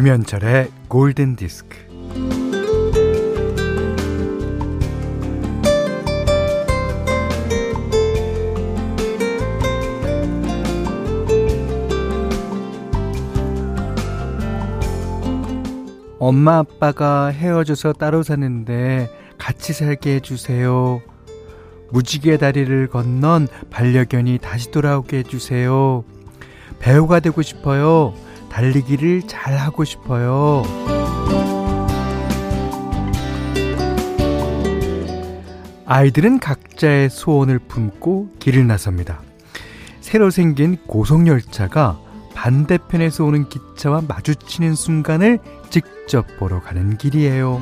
김현철의 골든 디스크. 엄마 아빠가 헤어져서 따로 사는데 같이 살게 해주세요. 무지개 다리를 건넌 반려견이 다시 돌아오게 해주세요. 배우가 되고 싶어요. 달리기를 잘 하고 싶어요. 아이들은 각자의 소원을 품고 길을 나섭니다. 새로 생긴 고속열차가 반대편에서 오는 기차와 마주치는 순간을 직접 보러 가는 길이에요.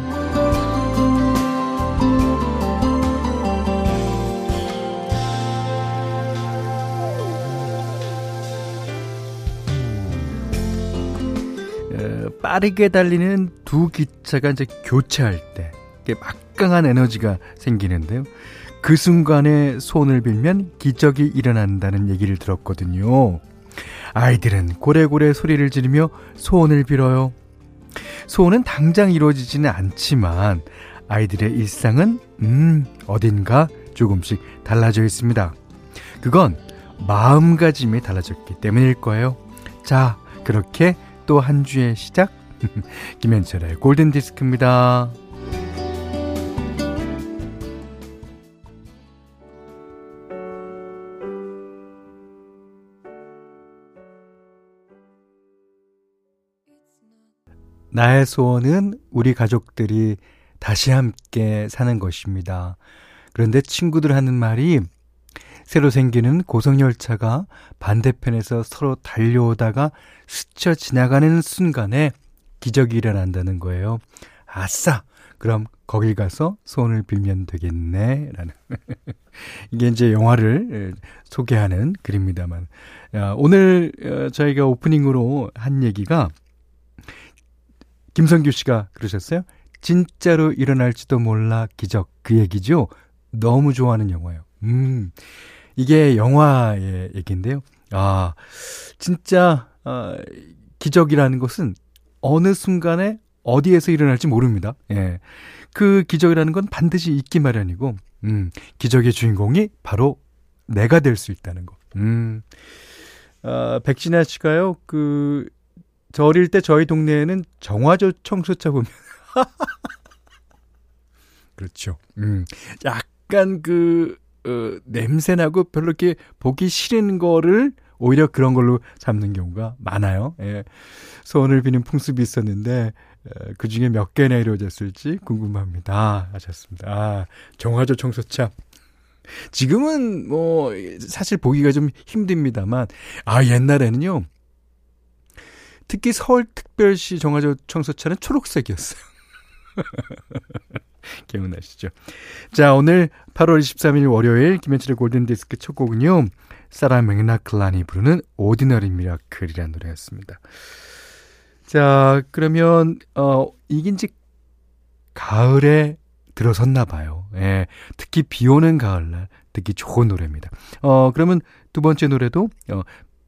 빠르게 달리는 두 기차가 이제 교체할 때 막강한 에너지가 생기는데요. 그 순간에 손을 빌면 기적이 일어난다는 얘기를 들었거든요. 아이들은 고래고래 소리를 지르며 소원을 빌어요. 소원은 당장 이루어지지는 않지만 아이들의 일상은 음 어딘가 조금씩 달라져 있습니다. 그건 마음가짐이 달라졌기 때문일 거예요. 자, 그렇게 또 한 주의 시작 김현철의 골든 디스크입니다. 나의 소원은 우리 가족들이 다시 함께 사는 것입니다. 그런데 친구들 하는 말이 새로 생기는 고속열차가 반대편에서 서로 달려오다가 스쳐 지나가는 순간에 기적이 일어난다는 거예요. 아싸! 그럼 거길 가서 소원을 빌면 되겠네. 라는. 이게 이제 영화를 소개하는 글입니다만. 오늘 어, 저희가 오프닝으로 한 얘기가 김성규 씨가 그러셨어요. 진짜로 일어날지도 몰라 기적. 그 얘기죠. 너무 좋아하는 영화예요. 음. 이게 영화의 얘기인데요. 아, 진짜, 아, 기적이라는 것은 어느 순간에 어디에서 일어날지 모릅니다. 예. 그 기적이라는 건 반드시 있기 마련이고, 음, 기적의 주인공이 바로 내가 될 수 있다는 거. 음, 아, 백진아 씨가요, 그, 저 어릴 때 저희 동네에는 정화조 청소차 보면, 그렇죠. 음, 약간 그, 어, 냄새나고 별로 이렇게 보기 싫은 거를 오히려 그런 걸로 잡는 경우가 많아요. 예. 소원을 비는 풍습이 있었는데 그 중에 몇 개나 이루어졌을지 궁금합니다. 하셨습니다. 아, 정화조 청소차. 지금은 뭐 사실 보기가 좀 힘듭니다만 아 옛날에는요. 특히 서울특별시 정화조 청소차는 초록색이었어요. 기억나시죠? 자, 오늘 8월 23일 월요일 김현철의 골든디스크 첫 곡은요. 사라 맥락클란이 부르는 오디너리 미라클이라는 노래였습니다. 자, 그러면 어 이긴 지 가을에 들어섰나 봐요. 예. 특히 비 오는 가을날 듣기 좋은 노래입니다. 어 그러면 두 번째 노래도 어,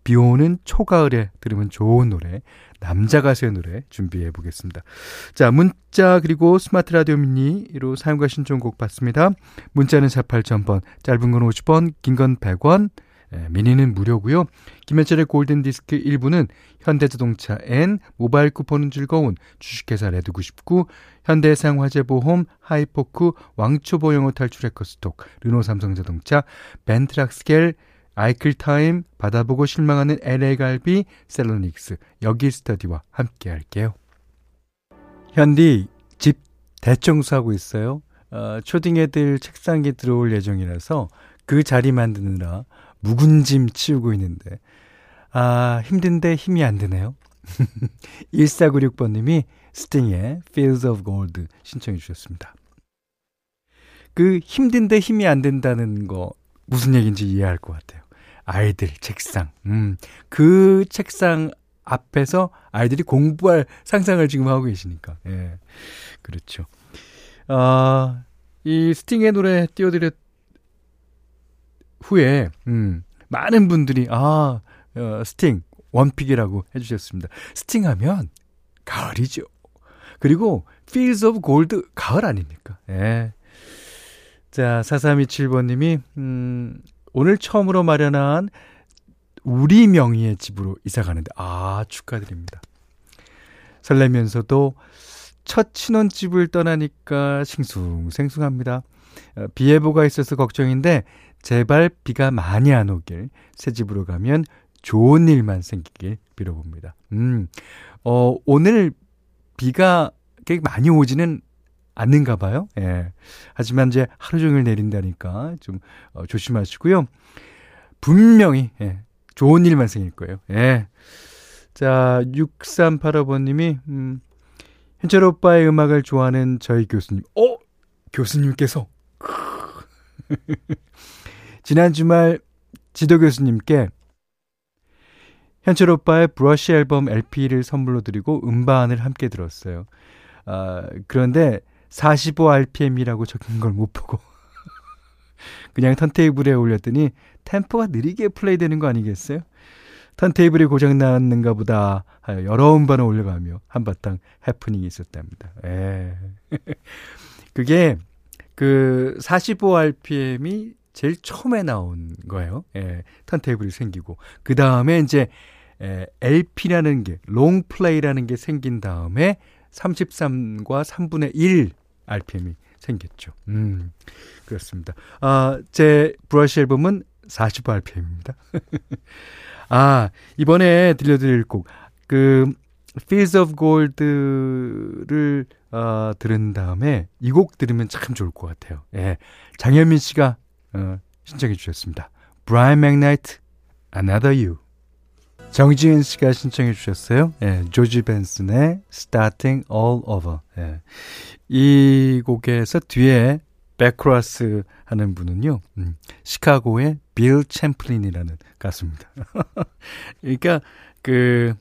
비 오는 초가을에 들으면 좋은 노래 남자 가수의 노래 준비해 보겠습니다. 자, 문자 그리고 스마트 라디오 미니로 사연과 신청곡 받습니다. 문자는 48,000번, 짧은 건 50원, 긴 건 100원, 예, 미니는 무료고요. 김현철의 골든 디스크 1부는 현대자동차 N, 모바일 쿠폰은 즐거운 주식회사 레드 99, 현대해상 화재보험, 하이포크, 왕초보 영어 탈출 해커스톡, 르노 삼성자동차, 벤트락스겔, 아이클타임, 받아보고 실망하는 LA갈비, 셀러닉스, 여기 스터디와 함께 할게요. 현디, 집 대청소하고 있어요. 어, 초딩 애들 책상에 들어올 예정이라서 그 자리 만드느라 묵은 짐 치우고 있는데, 아, 힘든데 힘이 안 드네요. 1496번님이 스팅의 Fields of Gold 신청해 주셨습니다. 그 힘든데 힘이 안 된다는 거 무슨 얘기인지 이해할 것 같아요. 아이들 책상, 음, 그 책상 앞에서 아이들이 공부할 상상을 지금 하고 계시니까, 예, 그렇죠. 아, 이 스팅의 노래 띄워드린 후에 음, 많은 분들이 아 어, 스팅 one pick이라고 해주셨습니다. 스팅 하면 가을이죠. 그리고 Fields of Gold 가을 아닙니까? 예. 자, 4327번님이, 음, 오늘 처음으로 마련한 우리 명의의 집으로 이사 가는데, 아, 축하드립니다. 설레면서도 첫 신혼집을 떠나니까 싱숭생숭합니다. 어, 비 예보가 있어서 걱정인데, 제발 비가 많이 안 오길, 새 집으로 가면 좋은 일만 생기길 빌어봅니다. 음, 어, 오늘 비가 꽤 많이 오지는 않는가 봐요. 예. 하지만 이제 하루 종일 내린다니까 좀 어, 조심하시고요. 분명히 예, 좋은 일만 생길 거예요. 예. 자, 6385번님이 음, 현철 오빠의 음악을 좋아하는 저희 교수님. 어? 교수님께서 지난 주말 지도 교수님께 현철 오빠의 브러쉬 앨범 LP를 선물로 드리고 음반을 함께 들었어요. 아, 그런데 45rpm이라고 적힌 걸 못 보고 그냥 턴테이블에 올렸더니 템포가 느리게 플레이되는 거 아니겠어요? 턴테이블이 고장 났는가 보다 여러 음반을 올려가며 한바탕 해프닝이 있었답니다. 에. 그게 그 45rpm이 제일 처음에 나온 거예요. 예, 턴테이블이 생기고 그 다음에 이제 에, LP라는 게 롱플레이라는 게 생긴 다음에 33과 3분의 1 RPM이 생겼죠. 음, 그렇습니다. 아, 제 브러쉬 앨범은 45rpm입니다. 아, 이번에 들려드릴 곡, 그, Fields of Gold를, 어, 들은 다음에 이 곡 들으면 참 좋을 것 같아요. 예. 장현민 씨가, 어, 신청해 주셨습니다. Brian McKnight, Another You. 정지은 씨가 신청해 주셨어요. 예, 조지 벤슨의 Starting All Over. 예. 이 곡에서 뒤에 백크로스 하는 분은요, 음, 시카고의 빌 챔플린이라는 가수입니다. 그러니까, 그,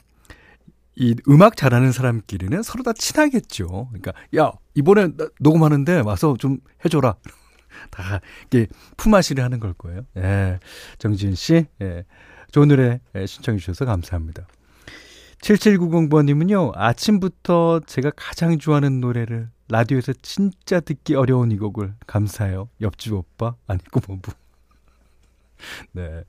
이 음악 잘하는 사람끼리는 서로 다 친하겠죠. 그러니까, 야, 이번에 녹음하는데 와서 좀 해줘라. 다, 이게 품앗이를 하는 걸 거예요. 예. 정지은 씨, 예. 좋은 노래 신청해 주셔서 감사합니다. 7790번님은요, 아침부터 제가 가장 좋아하는 노래를 라디오에서 진짜 듣기 어려운 이 곡을 감사해요. 옆집 오빠, 아니, 고모부. 네.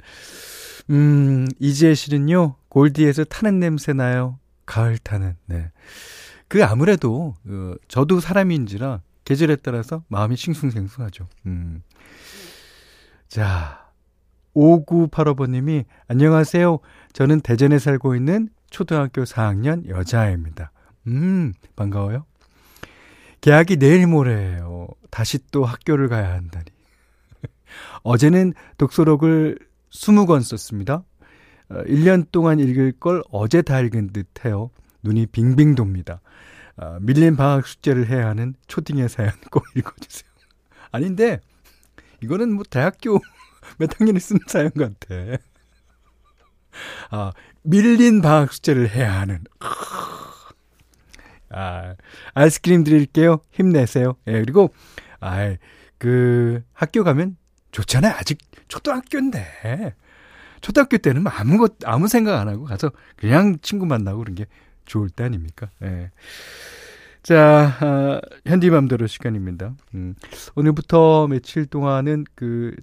음, 이지혜 씨는요, 골디에서 타는 냄새 나요. 가을 타는, 네. 그 아무래도, 어, 저도 사람인지라 계절에 따라서 마음이 싱숭생숭하죠. 음. 자, 5985번님이 안녕하세요. 저는 대전에 살고 있는 초등학교 4학년 여자아입니다. 음, 반가워요. 계약이 내일 모레예요. 다시 또 학교를 가야 한다니. 어제는 독서록을 20권 썼습니다. 1년 어, 동안 읽을 걸 어제 다 읽은 듯 해요. 눈이 빙빙 돕니다. 아, 밀린 방학 숙제를 해야 하는 초딩의 사연 꼭 읽어주세요. 아닌데, 이거는 뭐 대학교 몇 학년에 쓴 사연 같아. 아, 밀린 방학 숙제를 해야 하는. 아, 아이스크림 드릴게요. 힘내세요. 예, 그리고, 아, 그, 학교 가면 좋잖아요. 아직 초등학교인데. 초등학교 때는 아무것, 아무 생각 안 하고 가서 그냥 친구 만나고 그런 게 좋을 때 아닙니까? 예. 자, 아, 현디맘대로 시간입니다. 음, 오늘부터 며칠 동안은 그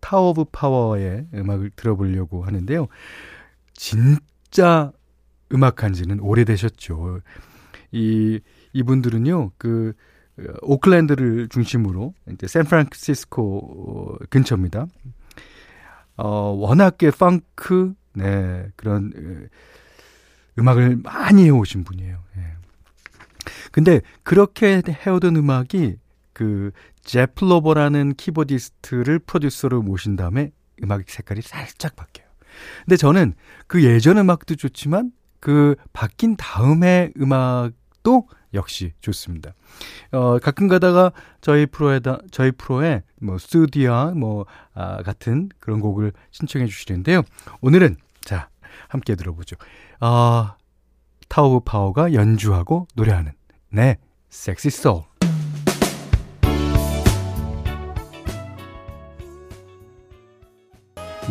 타워 오브 파워의 음악을 들어보려고 하는데요. 진짜 음악한 지는 오래되셨죠. 이, 이분들은요, 그, 오클랜드를 중심으로, 이제 샌프란시스코 근처입니다. 어, 워낙에 펑크, 네, 그런, 음악을 많이 해오신 분이에요. 예. 근데 그렇게 해오던 음악이 그 제플로버라는 키보디스트를 프로듀서로 모신 다음에 음악 색깔이 살짝 바뀌어요. 근데 저는 그 예전 음악도 좋지만 그 바뀐 다음에 음악도 역시 좋습니다. 어, 가끔 가다가 저희 프로에다, 저희 프로에 뭐, 스튜디아, 뭐, 아, 같은 그런 곡을 신청해 주시는데요. 오늘은, 자, 함께 들어보죠. 아, 타워 파워가 연주하고 노래하는, 네, 섹시 소울.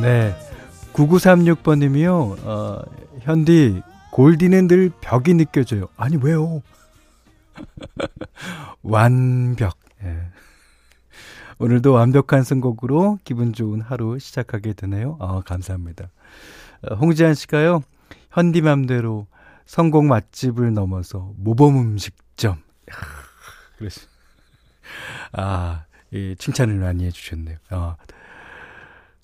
네. 9936번님이요, 어, 현디, 골디는 늘 벽이 느껴져요. 아니, 왜요? 완벽. 예. 오늘도 완벽한 선곡으로 기분 좋은 하루 시작하게 되네요. 아, 감사합니다. 어, 홍지한 씨가요, 현디맘대로 성공 맛집을 넘어서 모범 음식점. 그래서, 아, 예, 칭찬을 많이 해주셨네요. 아,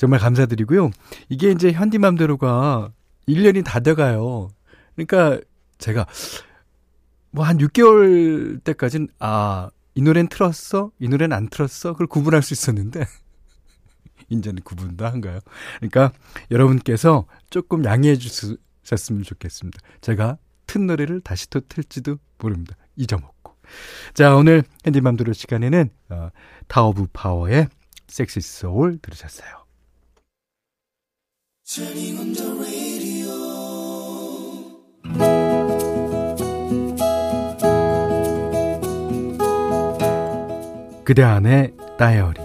정말 감사드리고요. 이게 이제 현디맘대로가 1년이 다 돼가요. 그러니까 제가 뭐 한 6개월 때까지는 아, 이 노래는 틀었어? 이 노래는 안 틀었어? 그걸 구분할 수 있었는데 이제는 구분도 한가요? 그러니까 여러분께서 조금 양해해 주셨으면 좋겠습니다. 제가 튼 노래를 다시 또 틀지도 모릅니다. 잊어먹고. 자, 오늘 현디맘대로 시간에는 어, 타워 오브 파워의 Sexy Soul 들으셨어요. 그대 안의 다이어리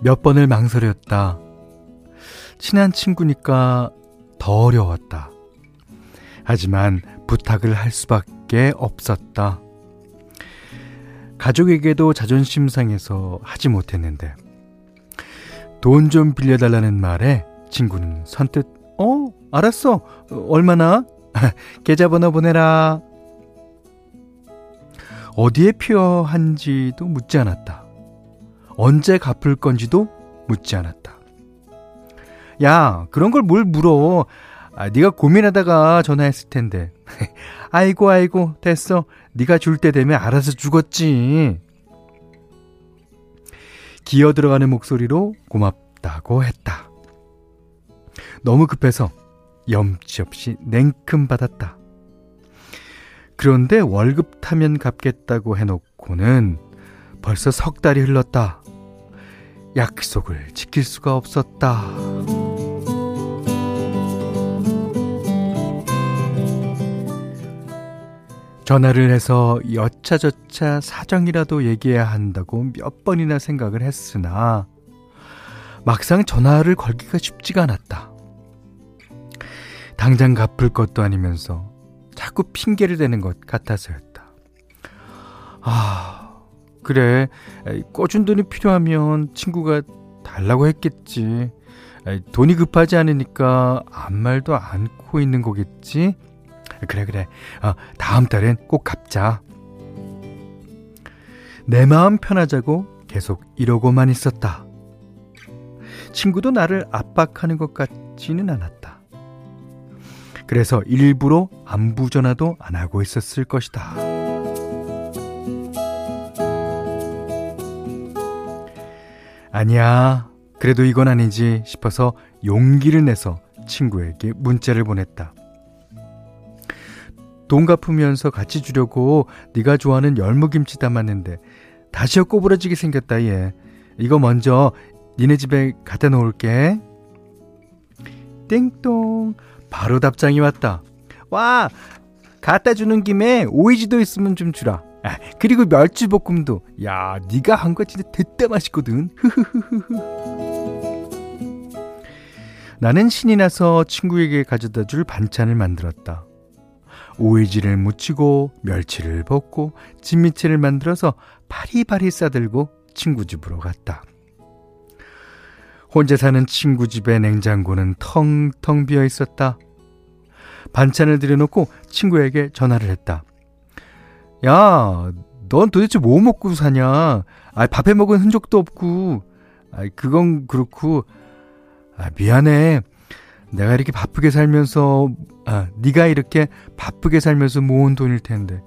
몇 번을 망설였다. 친한 친구니까 더 어려웠다. 하지만 부탁을 할 수밖에 없었다. 가족에게도 자존심 상해서 하지 못했는데 돈 좀 빌려달라는 말에 친구는 선뜻 어 알았어 얼마나 계좌번호 보내라. 어디에 필요한지도 묻지 않았다. 언제 갚을 건지도 묻지 않았다. 야, 그런 걸 뭘 물어? 아, 네가 고민하다가 전화했을 텐데. 아이고 아이고 됐어. 네가 줄 때 되면 알아서 주겠지. 기어 들어가는 목소리로 고맙다고 했다. 너무 급해서 염치 없이 냉큼 받았다. 그런데 월급 타면 갚겠다고 해놓고는 벌써 석 달이 흘렀다. 약속을 지킬 수가 없었다. 전화를 해서 여차저차 사정이라도 얘기해야 한다고 몇 번이나 생각을 했으나 막상 전화를 걸기가 쉽지가 않았다. 당장 갚을 것도 아니면서 자꾸 핑계를 대는 것 같아서였다. 아, 그래. 꺼준 돈이 필요하면 친구가 달라고 했겠지. 돈이 급하지 않으니까 아무 말도 않고 있는 거겠지. 그래, 그래. 어, 다음 달엔 꼭 갚자. 내 마음 편하자고 계속 이러고만 있었다. 친구도 나를 압박하는 것 같지는 않았다. 그래서 일부러 안부 전화도 안 하고 있었을 것이다. 아니야. 그래도 이건 아니지 싶어서 용기를 내서 친구에게 문자를 보냈다. 돈 갚으면서 같이 주려고 네가 좋아하는 열무김치 담았는데 다시어 꼬부러지게 생겼다 얘. 이거 먼저 니네 집에 갖다 놓을게. 띵동. 바로 답장이 왔다. 와, 갖다 주는 김에 오이지도 있으면 좀 주라. 아, 그리고 멸치볶음도. 야, 네가 한 거 진짜 됐다 맛있거든. 나는 신이 나서 친구에게 가져다 줄 반찬을 만들었다. 오이지를 무치고 멸치를 볶고 진미채를 만들어서 파리파리 싸들고 친구 집으로 갔다. 혼자 사는 친구 집의 냉장고는 텅텅 비어 있었다. 반찬을 들여놓고 친구에게 전화를 했다. 야, 넌 도대체 뭐 먹고 사냐? 아, 밥해 먹은 흔적도 없고. 아, 그건 그렇고. 아, 미안해. 내가 이렇게 바쁘게 살면서 아, 네가 이렇게 바쁘게 살면서 모은 돈일 텐데.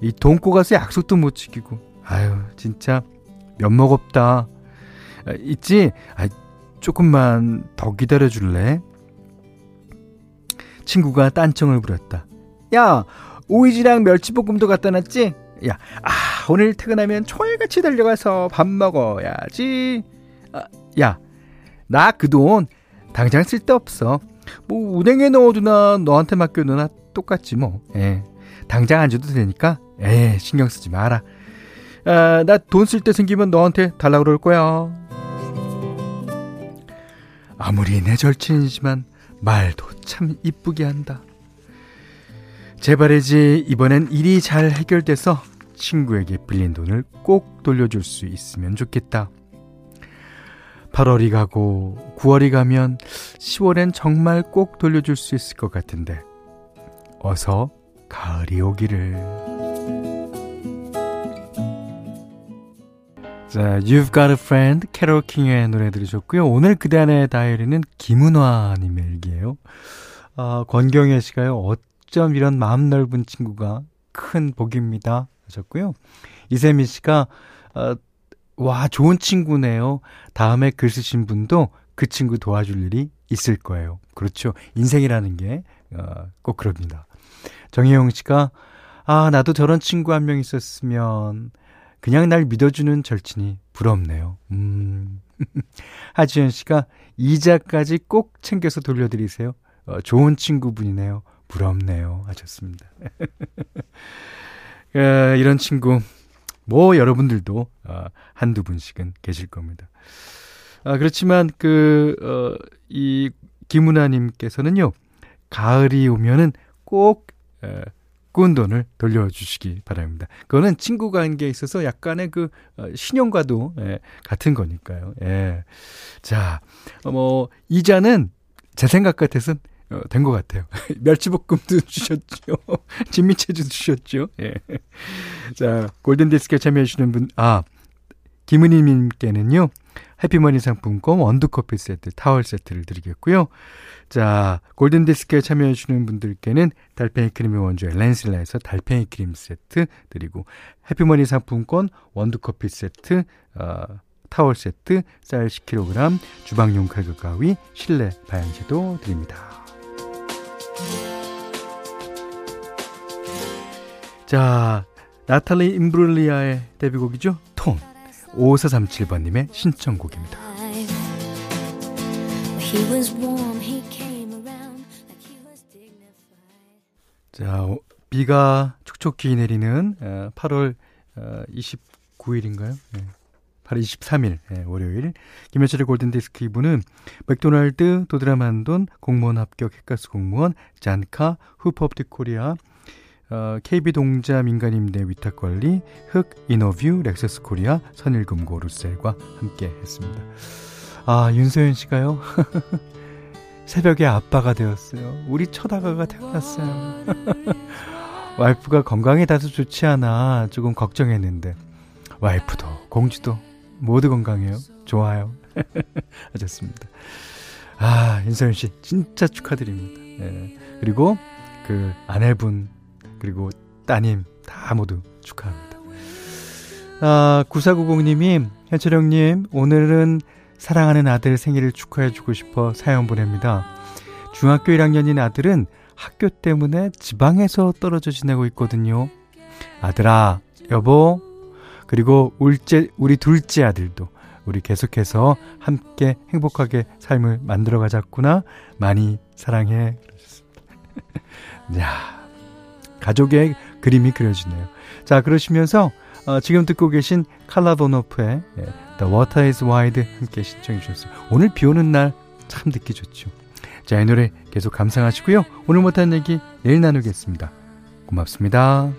이 돈꼬 가서 약속도 못 지키고. 아유, 진짜 면목 없다. 아, 있지? 아, 조금만 더 기다려 줄래? 친구가 딴청을 부렸다. 야, 오이지랑 멸치볶음도 갖다 놨지? 야, 아, 오늘 퇴근하면 초일같이 달려가서 밥 먹어야지. 아, 야, 나 그 돈 당장 쓸데 없어. 뭐 은행에 넣어두나 너한테 맡겨놓나 똑같지 뭐. 예. 당장 안 줘도 되니까 에 신경 쓰지 마라. 아, 나 돈 쓸 때 생기면 너한테 달라고 그럴 거야. 아무리 내 절친이지만 말도 참 이쁘게 한다. 제발이지 이번엔 일이 잘 해결돼서 친구에게 빌린 돈을 꼭 돌려줄 수 있으면 좋겠다. 8월이 가고 9월이 가면 10월엔 정말 꼭 돌려줄 수 있을 것 같은데 어서 가을이 오기를. 자, You've Got a Friend, 캐롤 킹의 노래 들으셨고요. 오늘 그대 안의 다이어리는 김은화님의 일기예요. 아, 권경혜 씨가요. 어쩜 이런 마음 넓은 친구가 큰 복입니다. 하셨고요. 이세미 씨가 어, 와 좋은 친구네요. 다음에 글 쓰신 분도 그 친구 도와줄 일이 있을 거예요. 그렇죠. 인생이라는 게꼭 어, 그럽니다. 정혜영 씨가 아 나도 저런 친구 한 명 있었으면 그냥 날 믿어주는 절친이 부럽네요. 음. 하지연 씨가 이자까지 꼭 챙겨서 돌려드리세요. 어, 좋은 친구분이네요. 부럽네요. 하셨습니다. 에, 이런 친구, 뭐 여러분들도 어, 한두 분씩은 계실 겁니다. 아, 그렇지만 그, 어, 이 김은아님께서는요, 가을이 오면은 꼭, 에, 꾼 돈을 돌려주시기 바랍니다. 그거는 친구 관계에 있어서 약간의 그 어, 신용과도 예, 같은 거니까요. 예. 자, 어, 뭐 이자는 제 생각 같아서는 어, 된 것 같아요. 멸치볶음도 주셨죠. 진미채도 주셨죠. 예. 자, 골든디스크에 참여해주시는 분, 아, 김은희님께는요, 해피머니 상품권 원두커피 세트, 타월 세트를 드리겠고요. 자, 골든디스크에 참여해주시는 분들께는 달팽이 크림의 원조 엘렌슬라에서 달팽이 크림 세트 드리고, 해피머니 상품권 원두커피 세트, 어, 타월 세트, 쌀 10kg, 주방용 칼과 가위, 실내 바양제도 드립니다. 자, 나탈리 임브룰리아의 데뷔곡이죠. 톤. 5437번님의 신청곡입니다. 자, 비가 촉촉히 내리는 8월 29일인가요? 8월 23일 예, 월요일 김현철의 골든디스크 2부는 맥도날드, 도드라만돈, 공무원 합격 핵가스 공무원, 잔카, 후퍼업티 코리아, 어, KB동자 민간임대 위탁관리, 흑, 이너뷰, 렉서스 코리아, 선일금고 루셀과 함께 했습니다. 아, 윤소연 씨가요? 새벽에 아빠가 되었어요. 우리 첫 아가가 태어났어요. 와이프가 건강에 다소 좋지 않아 조금 걱정했는데 와이프도 공주도 모두 건강해요. 좋아요. 하셨습니다. 아, 윤서연 씨 진짜 축하드립니다. 예. 그리고 그 아내분 그리고 따님 다 모두 축하합니다. 아, 9490님이 현철형님 오늘은 사랑하는 아들 생일을 축하해주고 싶어 사연 보냅니다. 중학교 1학년인 아들은 학교 때문에 지방에서 떨어져 지내고 있거든요. 아들아, 여보, 그리고 울제, 우리 둘째 아들도 우리 계속해서 함께 행복하게 삶을 만들어 가자꾸나 많이 사랑해. 야, 가족의 그림이 그려지네요. 자, 그러시면서 어, 지금 듣고 계신 칼라 도노프의 예, The Water is Wide 함께 신청해 주셨어요. 오늘 비 오는 날 참 듣기 좋죠. 자, 이 노래 계속 감상하시고요. 오늘 못한 얘기 내일 나누겠습니다. 고맙습니다.